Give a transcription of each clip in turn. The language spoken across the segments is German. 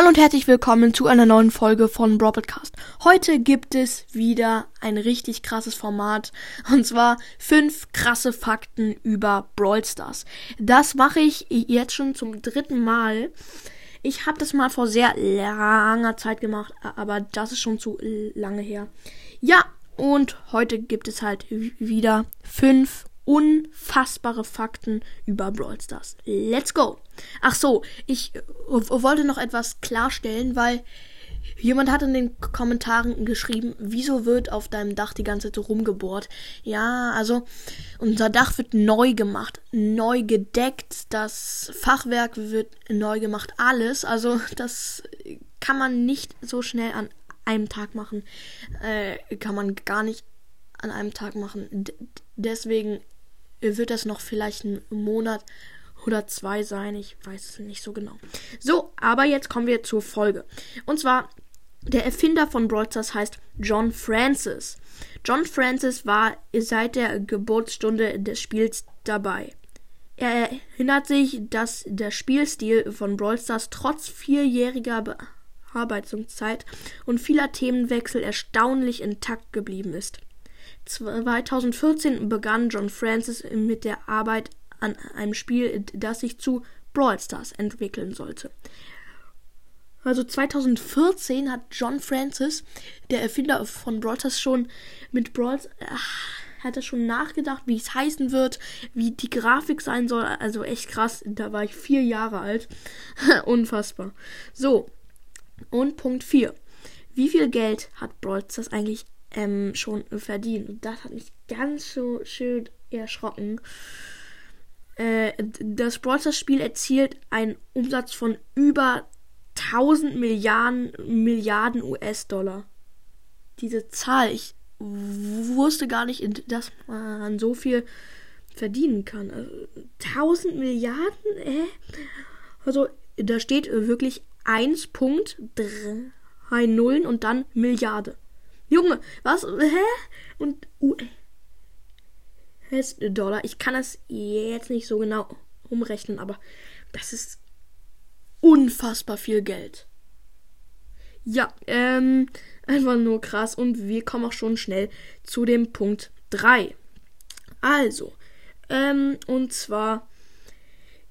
Hallo und herzlich willkommen zu einer neuen Folge von Broadcast. Heute gibt es wieder ein richtig krasses Format und zwar fünf krasse Fakten über Brawl Stars. Das mache ich jetzt schon zum dritten Mal. Ich habe das mal vor sehr langer Zeit gemacht, aber das ist schon zu lange her. Ja, und heute gibt es halt wieder fünf unfassbare Fakten über Brawl Stars. Let's go! Ach so, ich äh, wollte noch etwas klarstellen, weil jemand hat in den Kommentaren geschrieben, wieso wird auf deinem Dach die ganze Zeit rumgebohrt? Ja, also unser Dach wird neu gemacht, neu gedeckt, das Fachwerk wird neu gemacht, alles. Also das kann man nicht so schnell an einem Tag machen. Äh, kann man gar nicht an einem Tag machen. D deswegen wird das noch vielleicht ein Monat oder zwei sein. Ich weiß es nicht so genau. So, aber jetzt kommen wir zur Folge. Und zwar, der Erfinder von Brawl Stars heißt John Francis. John Francis war seit der Geburtsstunde des Spiels dabei. Er erinnert sich, dass der Spielstil von Brawl Stars trotz vierjähriger Bearbeitungszeit und vieler Themenwechsel erstaunlich intakt geblieben ist. 2014 begann John Francis mit der Arbeit an einem Spiel, das sich zu Brawl Stars entwickeln sollte. Also 2014 hat John Francis, der Erfinder von Brawl Stars, schon mit Brawl äh, hat er schon nachgedacht, wie es heißen wird, wie die Grafik sein soll. Also echt krass. Da war ich vier Jahre alt. Unfassbar. So. Und Punkt 4. Wie viel Geld hat Brawl Stars eigentlich ähm, schon verdient. Und das hat mich ganz so schön erschrocken. Äh, das Brawlstars-Spiel erzielt einen Umsatz von über 1000 Milliarden, Milliarden US-Dollar. Diese Zahl, ich wusste gar nicht, dass man so viel verdienen kann. Also, 1000 Milliarden? Äh? Also, da steht wirklich 1.3 Nullen und dann Milliarde. Junge, was? Hä? Und US-Dollar. Ich kann das jetzt nicht so genau umrechnen, aber das ist unfassbar viel Geld. Ja, ähm, einfach nur krass. Und wir kommen auch schon schnell zu dem Punkt 3. Also, ähm, und zwar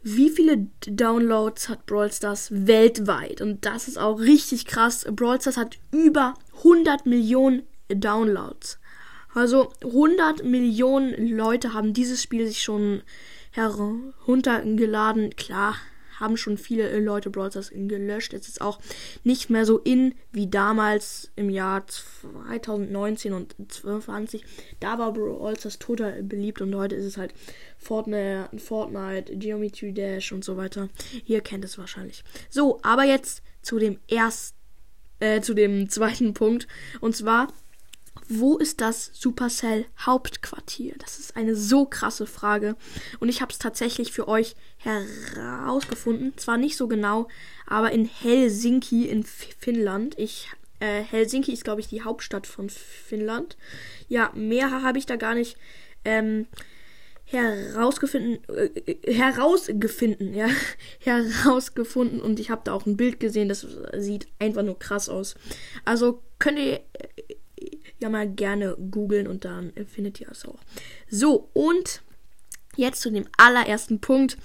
wie viele Downloads hat Brawl Stars weltweit? Und das ist auch richtig krass. Brawl Stars hat über 100 Millionen Downloads. Also 100 Millionen Leute haben dieses Spiel sich schon heruntergeladen. Klar, haben schon viele äh, Leute Brawl Stars gelöscht. Es ist auch nicht mehr so in wie damals im Jahr 2019 und 2020. Da war Brawl Stars total beliebt und heute ist es halt Fortnite, Fortnite, Geometry Dash und so weiter. Ihr kennt es wahrscheinlich. So, aber jetzt zu dem ersten, äh, zu dem zweiten Punkt. Und zwar wo ist das Supercell Hauptquartier? Das ist eine so krasse Frage. Und ich habe es tatsächlich für euch herausgefunden. Zwar nicht so genau, aber in Helsinki in Finnland. Ich, äh, Helsinki ist, glaube ich, die Hauptstadt von Finnland. Ja, mehr habe ich da gar nicht ähm, herausgefunden, äh, herausgefunden, ja, herausgefunden und ich habe da auch ein Bild gesehen, das sieht einfach nur krass aus. Also könnt ihr ja mal gerne googeln und dann findet ihr es auch. So, und jetzt zu dem allerersten Punkt,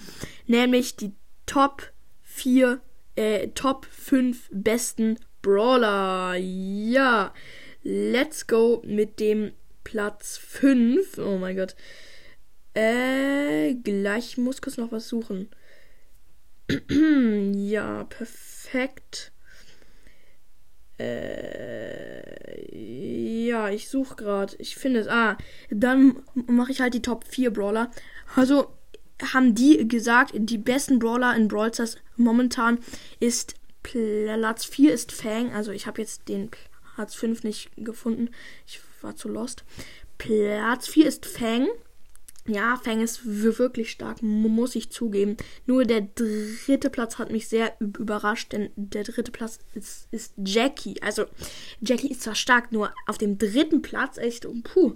nämlich die Top 4, äh, Top 5 besten Brawler. Ja, let's go mit dem Platz 5. Oh mein Gott. Äh, gleich ich muss kurz noch was suchen. ja, perfekt. Äh, ja, ich suche gerade. Ich finde es. Ah, dann mache ich halt die Top 4 Brawler. Also haben die gesagt, die besten Brawler in Brawl Stars momentan ist Platz 4 ist Fang. Also ich habe jetzt den Platz 5 nicht gefunden. Ich war zu lost. Platz 4 ist Fang. Ja, Fang ist wirklich stark, muss ich zugeben. Nur der dritte Platz hat mich sehr überrascht, denn der dritte Platz ist, ist Jackie. Also, Jackie ist zwar stark, nur auf dem dritten Platz echt, puh.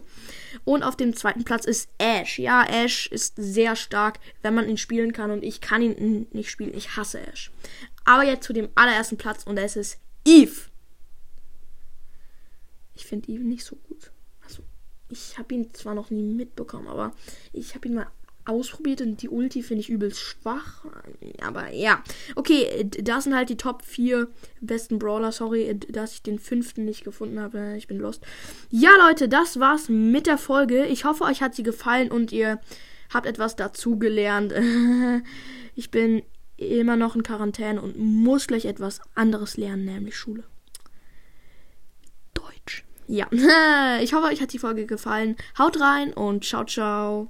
Und auf dem zweiten Platz ist Ash. Ja, Ash ist sehr stark, wenn man ihn spielen kann und ich kann ihn nicht spielen. Ich hasse Ash. Aber jetzt zu dem allerersten Platz und das ist Eve. Ich finde Eve nicht so gut. Ich habe ihn zwar noch nie mitbekommen, aber ich habe ihn mal ausprobiert und die Ulti finde ich übelst schwach. Aber ja. Okay, das sind halt die Top 4 besten Brawler. Sorry, dass ich den fünften nicht gefunden habe. Ich bin lost. Ja, Leute, das war's mit der Folge. Ich hoffe, euch hat sie gefallen und ihr habt etwas dazugelernt. ich bin immer noch in Quarantäne und muss gleich etwas anderes lernen, nämlich Schule. Ja, ich hoffe, euch hat die Folge gefallen. Haut rein und ciao, ciao.